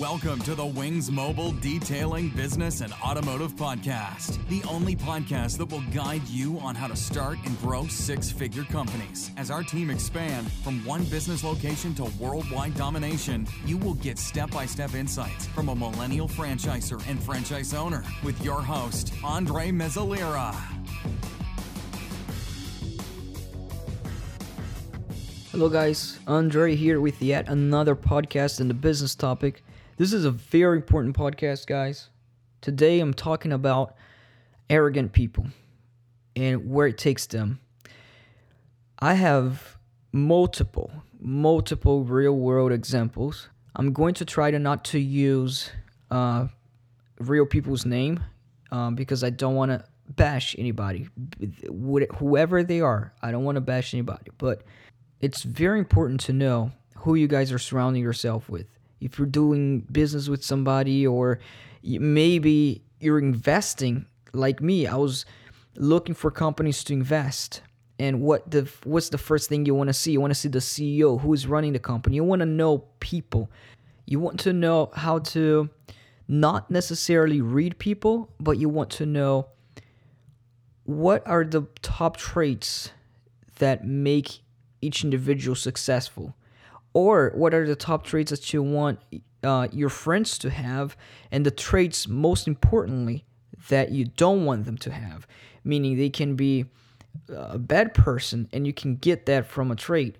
Welcome to the Wings Mobile Detailing Business and Automotive Podcast, the only podcast that will guide you on how to start and grow six figure companies. As our team expand from one business location to worldwide domination, you will get step by step insights from a millennial franchisor and franchise owner with your host, Andre Mezzalira. Hello, guys. Andre here with yet another podcast in the business topic. This is a very important podcast, guys. Today I'm talking about arrogant people and where it takes them. I have multiple, multiple real world examples. I'm going to try to not to use uh, real people's name um, because I don't want to bash anybody, whoever they are. I don't want to bash anybody, but it's very important to know who you guys are surrounding yourself with if you're doing business with somebody or maybe you're investing like me i was looking for companies to invest. And what the what's the first thing you want to see? You want to see the ceo who's running the company. You want to know people. You want to know how to not necessarily read people but you want to know what are the top traits that make each individual successful or what are the top traits that you want uh, your friends to have and the traits most importantly that you don't want them to have meaning they can be a bad person and you can get that from a trait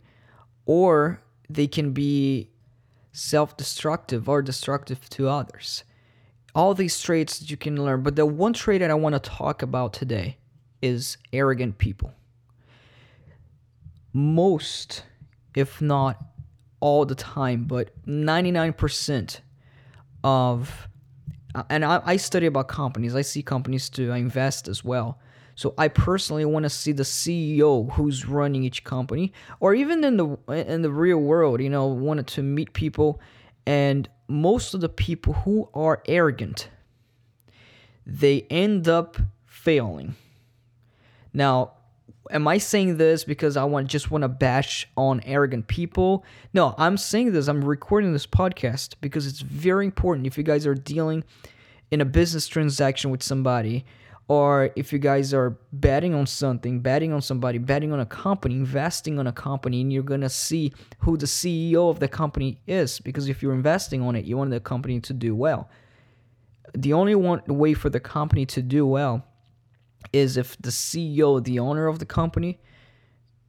or they can be self-destructive or destructive to others. All these traits that you can learn but the one trait that i want to talk about today is arrogant people. Most if not all the time, but 99% of, uh, and I, I study about companies, I see companies too, I invest as well. So I personally want to see the CEO who's running each company, or even in the in the real world, you know, wanted to meet people, and most of the people who are arrogant, they end up failing. Now, am I saying this because I want just want to bash on arrogant people? No, I'm saying this. I'm recording this podcast because it's very important if you guys are dealing in a business transaction with somebody or if you guys are betting on something, betting on somebody, betting on a company, investing on a company, and you're gonna see who the CEO of the company is. Because if you're investing on it, you want the company to do well. The only one way for the company to do well is if the CEO, the owner of the company,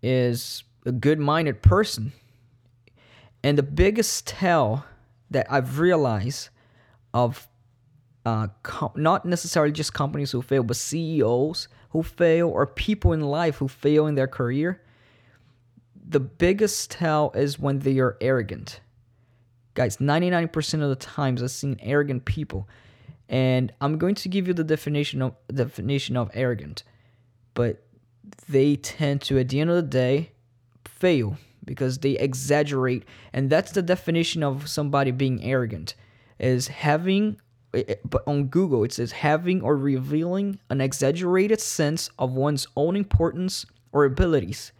is a good minded person. And the biggest tell that I've realized of uh, com- not necessarily just companies who fail, but CEOs who fail or people in life who fail in their career, the biggest tell is when they are arrogant. Guys, 99% of the times I've seen arrogant people and I'm going to give you the definition of definition of arrogant, but they tend to at the end of the day fail because they exaggerate, and that's the definition of somebody being arrogant is having eh, eh, but on Google it says having or revealing an exaggerated sense of one's own importance or abilities.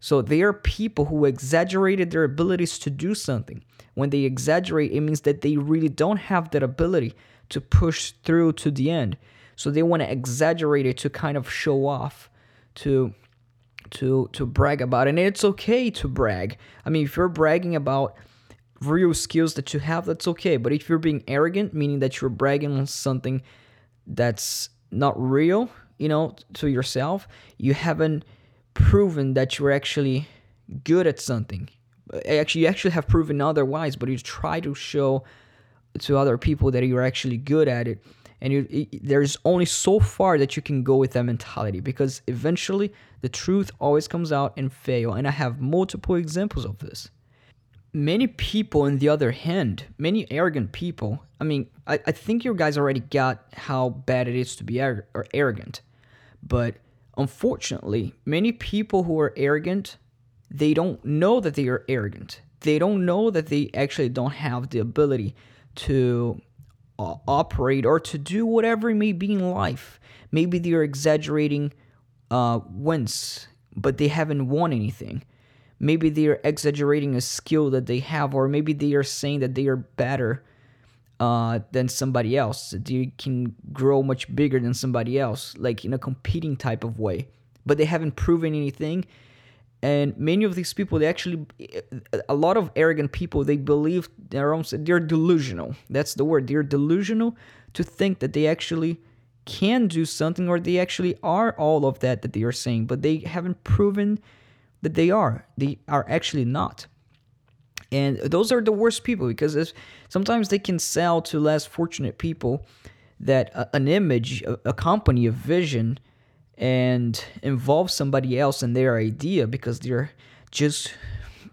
So they are people who exaggerated their abilities to do something. When they exaggerate, it means that they really don't have that ability to push through to the end. So they want to exaggerate it to kind of show off, to to to brag about. And it's okay to brag. I mean, if you're bragging about real skills that you have, that's okay. But if you're being arrogant, meaning that you're bragging on something that's not real, you know, to yourself, you haven't proven that you're actually good at something. Uh, actually, you actually have proven otherwise, but you try to show to other people that you're actually good at it. And you, there's only so far that you can go with that mentality because eventually the truth always comes out and fail. And i have multiple examples of this. Many people on the other hand many arrogant people i mean i, I think you guys already got how bad it is to be ar- arrogant. But unfortunately many people who are arrogant they don't know that they are arrogant. They don't know that they actually don't have the ability to uh, operate or to do whatever it may be in life. Maybe they're exaggerating uh, wins, but they haven't won anything. Maybe they're exaggerating a skill that they have, or maybe they are saying that they are better uh, than somebody else. They can grow much bigger than somebody else, like in a competing type of way. But they haven't proven anything. And many of these people, they actually, a lot of arrogant people, they believe their own, they're delusional. That's the word. They're delusional to think that they actually can do something or they actually are all of that that they are saying, but they haven't proven that they are. They are actually not. And those are the worst people because sometimes they can sell to less fortunate people that a, an image, a, a company, a vision, and involve somebody else in their idea because they're just,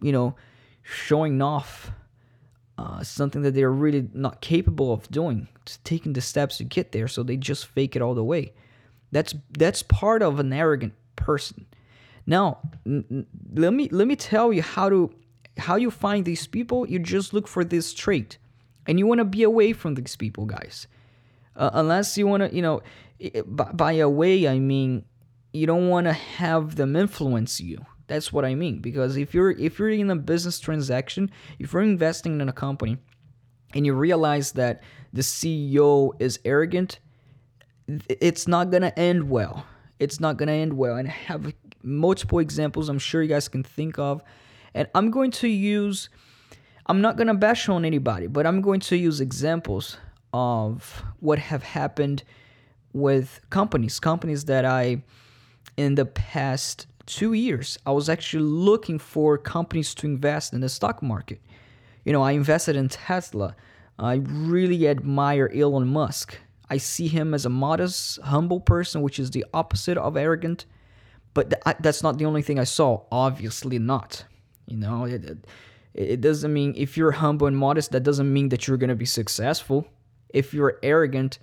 you know, showing off uh, something that they're really not capable of doing, taking the steps to get there. So they just fake it all the way. That's that's part of an arrogant person. Now, n- let me let me tell you how to how you find these people. You just look for this trait, and you want to be away from these people, guys. Uh, unless you want to, you know, by, by way I mean you don't want to have them influence you. That's what I mean. Because if you're if you're in a business transaction, if you're investing in a company, and you realize that the CEO is arrogant, it's not gonna end well. It's not gonna end well. And I have multiple examples I'm sure you guys can think of. And I'm going to use I'm not gonna bash on anybody, but I'm going to use examples of what have happened with companies, companies that I in the past two years, I was actually looking for companies to invest in the stock market. You know, I invested in Tesla. I really admire Elon Musk. I see him as a modest, humble person, which is the opposite of arrogant. But th- that's not the only thing I saw. Obviously, not. You know, it, it doesn't mean if you're humble and modest, that doesn't mean that you're going to be successful. If you're arrogant,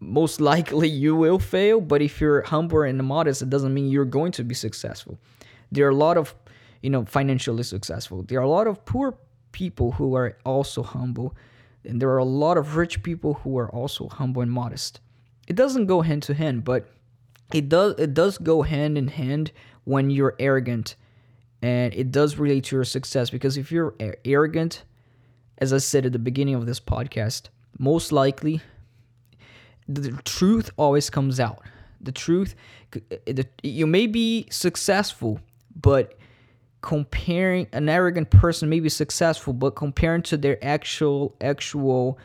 most likely you will fail. But if you're humble and modest, it doesn't mean you're going to be successful. There are a lot of, you know, financially successful. There are a lot of poor people who are also humble, and there are a lot of rich people who are also humble and modest. It doesn't go hand to hand, but it does. It does go hand in hand when you're arrogant, and it does relate to your success. Because if you're arrogant, as I said at the beginning of this podcast, most likely the truth always comes out. The truth, uh, the, you may be successful, but comparing an arrogant person may be successful, but comparing to their actual actual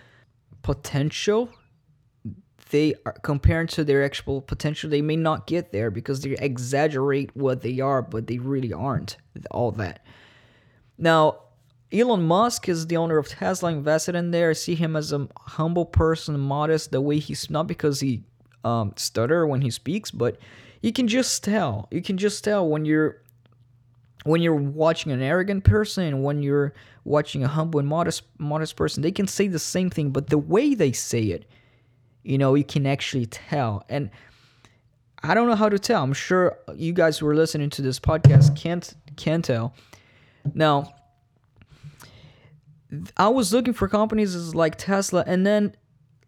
potential, they are comparing to their actual potential, they may not get there because they exaggerate what they are, but they really aren't all that. Now, Elon Musk is the owner of Tesla, invested in there. I see him as a humble person, modest, the way he's not because he um, stutter when he speaks, but you can just tell. You can just tell when you're when you're watching an arrogant person when you're watching a humble and modest modest person. They can say the same thing, but the way they say it, you know, you can actually tell. And I don't know how to tell. I'm sure you guys who are listening to this podcast can't can tell. Now, I was looking for companies like Tesla, and then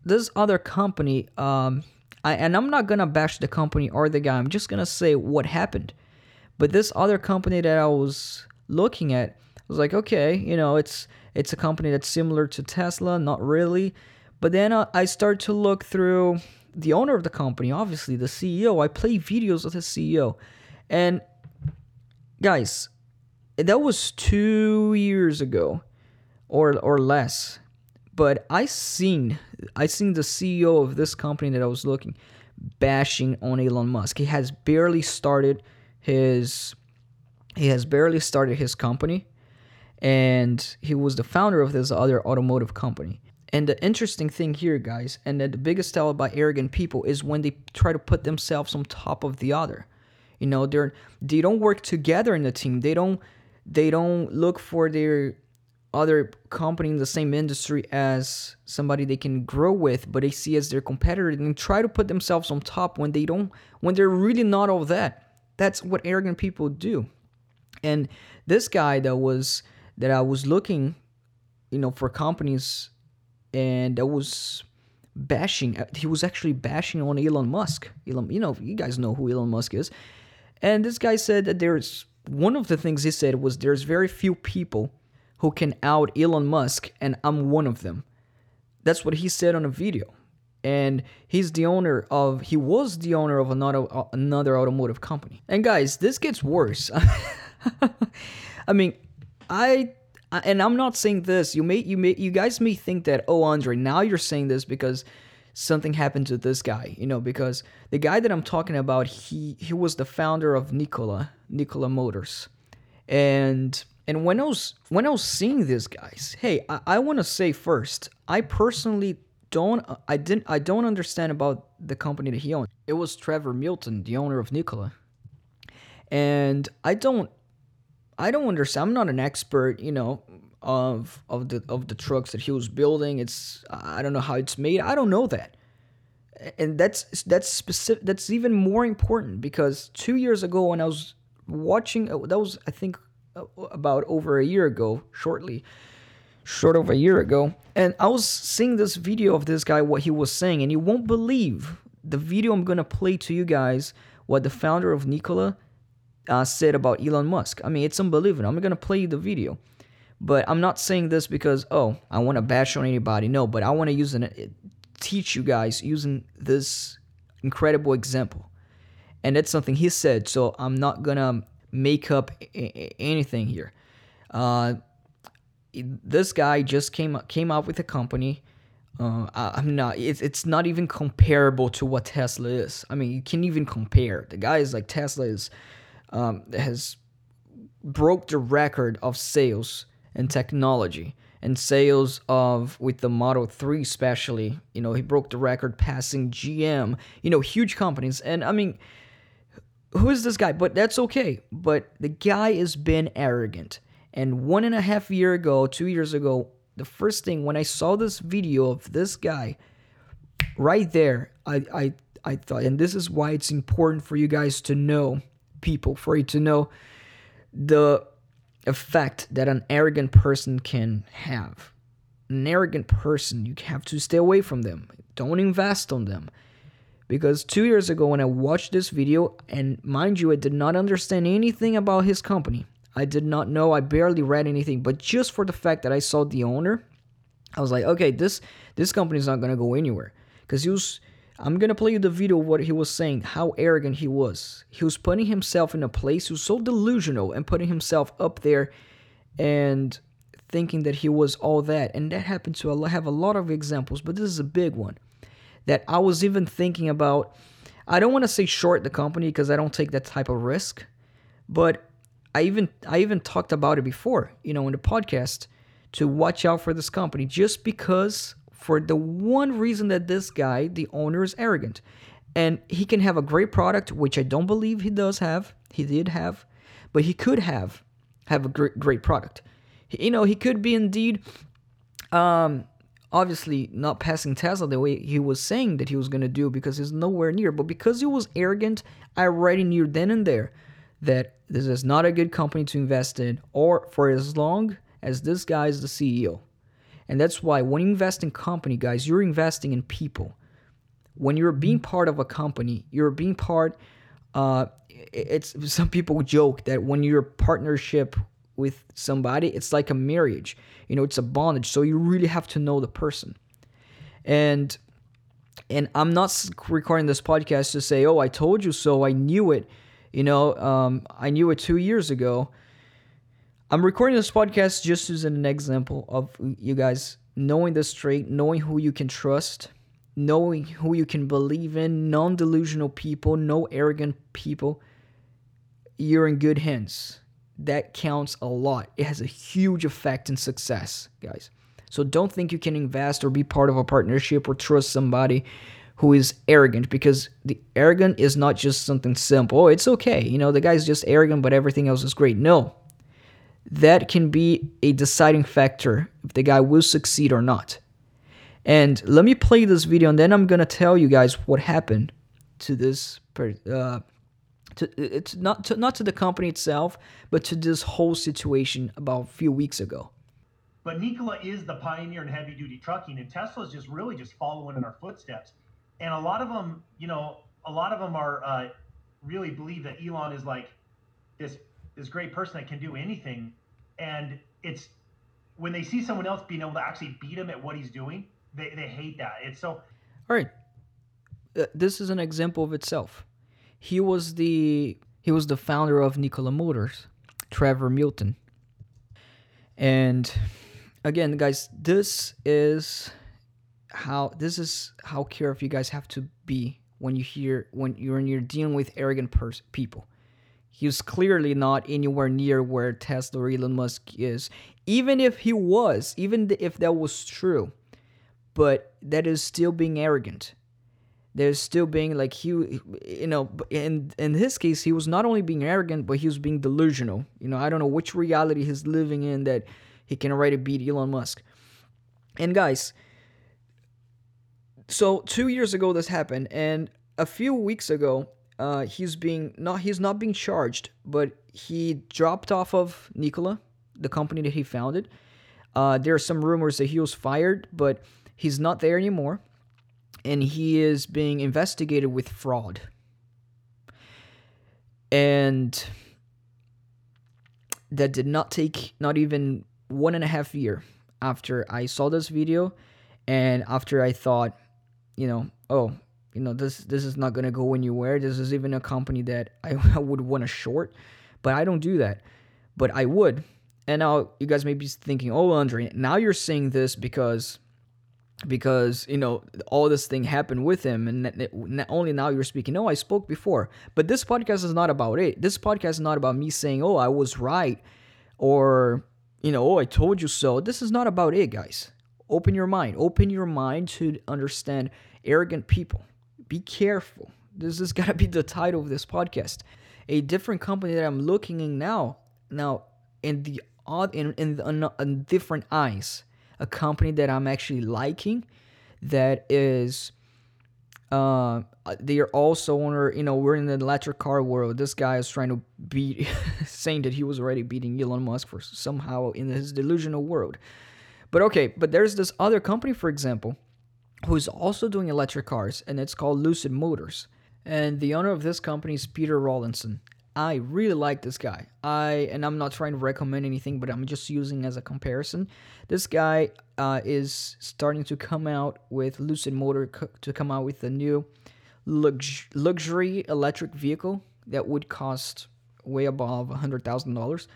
this other company. Um, I and I'm not gonna bash the company or the guy. I'm just gonna say what happened. But this other company that I was looking at I was like, okay, you know, it's it's a company that's similar to Tesla, not really. But then uh, I start to look through the owner of the company, obviously the CEO. I play videos of the CEO, and guys, that was two years ago or or less. But I seen I seen the CEO of this company that I was looking bashing on Elon Musk. He has barely started his he has barely started his company and he was the founder of this other automotive company. And the interesting thing here, guys, and the biggest tell about arrogant people is when they try to put themselves on top of the other. You know, they're they don't work together in the team. They don't they don't look for their other company in the same industry as somebody they can grow with, but they see as their competitor and try to put themselves on top when they don't, when they're really not all that. That's what arrogant people do. And this guy that was that I was looking, you know, for companies, and that was bashing. Uh, he was actually bashing on Elon Musk. Elon, you know, you guys know who Elon Musk is. And this guy said that there's one of the things he said was there's very few people who can out Elon Musk, and I'm one of them. That's what he said on a video. And he's the owner of he was the owner of another another automotive company. And guys, this gets worse. I mean, I and I'm not saying this. You may you may you guys may think that oh Andre, now you're saying this because something happened to this guy, you know, because the guy that I'm talking about, he he was the founder of Nikola Nikola Motors, and and when I was when I was seeing these guys, hey, I, I want to say first, I personally don't I didn't I don't understand about the company that he owned. It was Trevor Milton, the owner of Nikola, and I don't I don't understand. I'm not an expert, you know, of of the of the trucks that he was building. It's I don't know how it's made. I don't know that. And that's that's specific that's even more important because 2 years ago when I was watching that was I think about over a year ago, shortly short of a year ago, and I was seeing this video of this guy what he was saying and you won't believe the video I'm to play to you guys what the founder of Nikola uh, said about Elon Musk. I mean, it's unbelievable. I'm to play you the video. But I'm not saying this because, oh, I want to bash on anybody. No, but I want to use it, teach you guys using this incredible example. And that's something he said. So I'm not to make up anything here. Uh, this guy just came came up with a company. Uh, I, am not. It's it's not even comparable to what Tesla is. I mean, you can't even compare. The guy is like Tesla is um, has broke the record of sales and technology and sales of with the Model 3 especially. You know, he broke the record passing GM, you know, huge companies. And I mean, who is this guy? But that's okay. But the guy has been arrogant. And one and a half year ago, two years ago, the first thing when I saw this video of this guy right there, I I I thought, and this is why it's important for you guys to know people for you to know the effect that an arrogant person can have. An arrogant person, you have to stay away from them. Don't invest on them. Because two years ago, when I watched this video, and mind you, I did not understand anything about his company. I did not know, I barely read anything, but just for the fact that I saw the owner, I was like, okay, this this company is not gonna go anywhere. Because he was I'm gonna play you the video of what he was saying, how arrogant he was. He was putting himself in a place, was so delusional and putting himself up there and thinking that he was all that. And that happened to have a lot of examples, but this is a big one. That I was even thinking about. I don't want to say short the company because I don't take that type of risk, but I even I even talked about it before, you know, in the podcast to watch out for this company just because for the one reason that this guy, the owner, is arrogant. And he can have a great product, which I don't believe he does have. He did have, but he could have have a great great product. You know, he could be indeed um obviously not passing Tesla the way he was saying that he was going to do because he's nowhere near. But because he was arrogant, I already knew then and there that this is not a good company to invest in or for as long as this guy is the CEO. And that's why when you invest in company, guys, you're investing in people. When you're being part of a company, you're being part. Uh, it's some people joke that when you're partnership with somebody, it's like a marriage. You know, it's a bondage. So you really have to know the person. And and I'm not recording this podcast to say, "Oh, I told you so. I knew it." You know, um, I knew it two years ago. I'm recording this podcast just as an example of you guys knowing the straight, knowing who you can trust, knowing who you can believe in, non delusional people, no arrogant people. You're in good hands. That counts a lot. It has a huge effect in success, guys. So don't think you can invest or be part of a partnership or trust somebody who is arrogant because the arrogant is not just something simple. Oh, it's okay. You know, the guy's just arrogant, but everything else is great. No, that can be a deciding factor if the guy will succeed or not. And let me play this video, and then I'm gonna tell you guys what happened to this. Uh, to, it's not to, not to the company itself, but to this whole situation about a few weeks ago. But Nikola is the pioneer in heavy duty trucking, and Tesla's just really just following in our footsteps. And a lot of them, you know, a lot of them are uh, really believe that Elon is like this this great person that can do anything. And it's when they see someone else being able to actually beat him at what he's doing, they, they hate that. It's so All right. Uh, this is an example of itself. He was the he was the founder of Nikola Motors, Trevor Milton. And again, guys, this is how this is how careful you guys have to be when you hear when you're when you're dealing with arrogant pers- people. He's clearly not anywhere near where Tesla or Elon Musk is, even if he was, even if that was true. But that is still being arrogant. There's still being like he, you know, in in his case, he was not only being arrogant, but he was being delusional. You know, I don't know which reality he's living in that he can already beat Elon Musk. And guys, so two years ago this happened, and a few weeks ago, uh, he's being not he's not being charged, but he dropped off of Nikola, the company that he founded. Uh, there are some rumors that he was fired, but he's not there anymore, and he is being investigated with fraud. And that did not take not even one and a half year after I saw this video, and after I thought, you know, oh, you know, this this is not gonna go anywhere. This is even a company that I, would want to short, but I don't do that. But I would. And now you guys may be thinking, oh, Andre, now you're saying this because because you know all this thing happened with him and only now you're speaking no i spoke before but this podcast is not about it. This podcast is not about me saying oh i was right or you know oh i told you so. This is not about it guys. Open your mind. Open your mind to understand arrogant people. Be careful. This is got to be the title of this podcast. A different company that i'm looking in now now in the odd in, in, in, in different eyes a company that I'm actually liking that is uh they are also owner you know we're in the electric car world. This guy is trying to beat saying that he was already beating Elon Musk for somehow in his delusional world. But okay but there's this other company for example who's also doing electric cars and it's called Lucid Motors. And the owner of this company is Peter Rawlinson I really like this guy. I and I'm not trying to recommend anything, but I'm just using as a comparison. This guy uh, is starting to come out with Lucid Motor to come out with a new lux- luxury electric vehicle that would cost way above a hundred thousand dollars.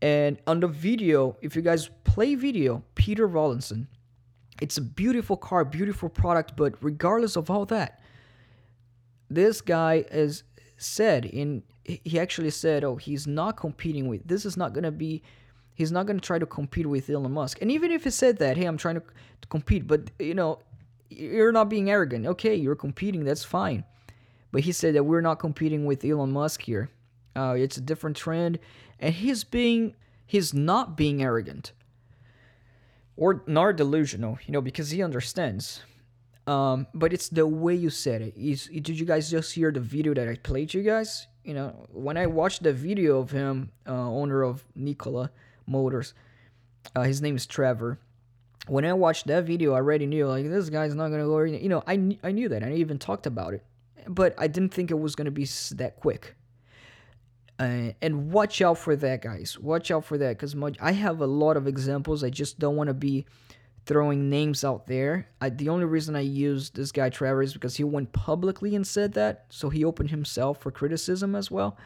And on the video, if you guys play video, Peter Rawlinson, it's a beautiful car, beautiful product. But regardless of all that, this guy is said in he actually said, "Oh, he's not competing with. This is not gonna be. He's not gonna try to compete with Elon Musk. And even if he said that, hey, I'm trying to, to compete, but you know, you're not being arrogant. Okay, you're competing. That's fine. But he said that we're not competing with Elon Musk here. Uh, it's a different trend, and he's being he's not being arrogant or nor delusional, you know, because he understands. Um, but it's the way you said it. Is, did you guys just hear the video that I played you guys? you know, when I watched the video of him, uh, owner of Nikola Motors, uh, his name is Trevor. When I watched that video, I already knew like this guy's not gonna go. You know, I I knew that. I even talked about it, but I didn't think it was gonna be that quick. Uh, and watch out for that, guys. Watch out for that, because I have a lot of examples. I just don't want to be throwing names out there. I, the only reason I used this guy Trevor is because he went publicly and said that, so he opened himself for criticism as well.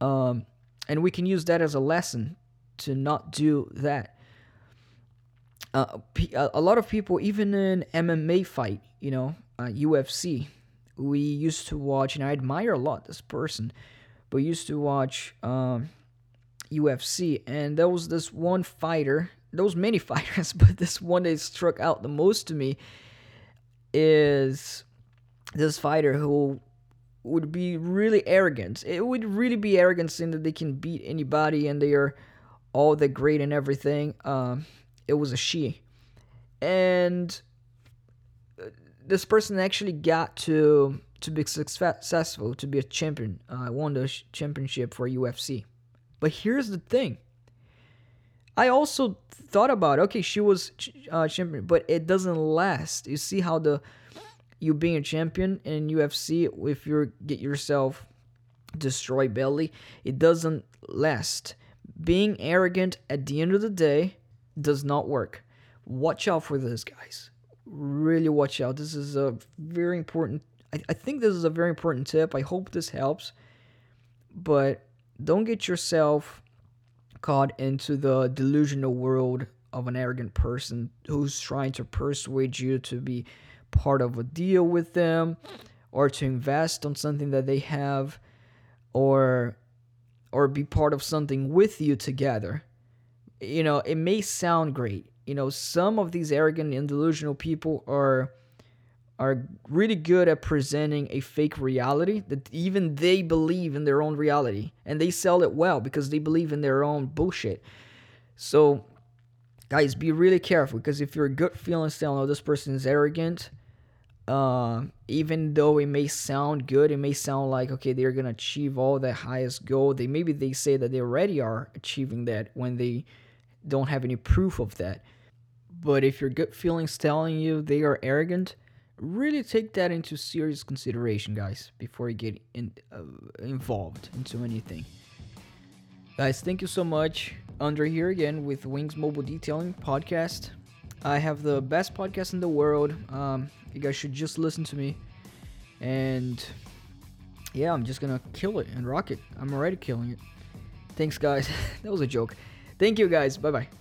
Um, and we can use that as a lesson to not do that. Uh, a lot of people, even in MMA fight, you know, uh, UFC, we used to watch, and I admire a lot this person, but used to watch um, UFC, and there was this one fighter those many fighters, but this one that struck out the most to me is this fighter who would be really arrogant. It would really be arrogant saying that they can beat anybody and they are all the great and everything. Um, it was a she, and uh, this person actually got to to be successful, to be a champion. Uh, won the championship for UFC. But here's the thing I also thought about okay, she was uh, champion, but it doesn't last. You see how the you being a champion in UFC, if you get yourself destroy belly, it doesn't last. Being arrogant at the end of the day does not work. Watch out for this, guys. really watch out. This is a very important. I, I think this is a very important tip. I hope this helps. But don't get yourself caught into the delusional world of an arrogant person who's trying to persuade you to be part of a deal with them or to invest on something that they have or or be part of something with you together. You know, it may sound great. You know, some of these arrogant and delusional people are are really good at presenting a fake reality that even they believe in their own reality and they sell it well because they believe in their own bullshit. So guys, be really careful because if your gut feelings telling, oh, this person is arrogant, uh, even though it may sound good, it may sound like okay, they're gonna achieve all the highest goal. They maybe they say that they already are achieving that when they don't have any proof of that. But if your gut feelings telling you they are arrogant, really take that into serious consideration, guys, before you get in, uh, involved into anything. Guys, thank you so much. Andre here again with Wings Mobile Detailing Podcast. I have the best podcast in the world. Um, you guys should just listen to me. And yeah, I'm just gonna kill it and rock it. I'm already killing it. Thanks, guys. that was a joke. Thank you, guys. Bye bye.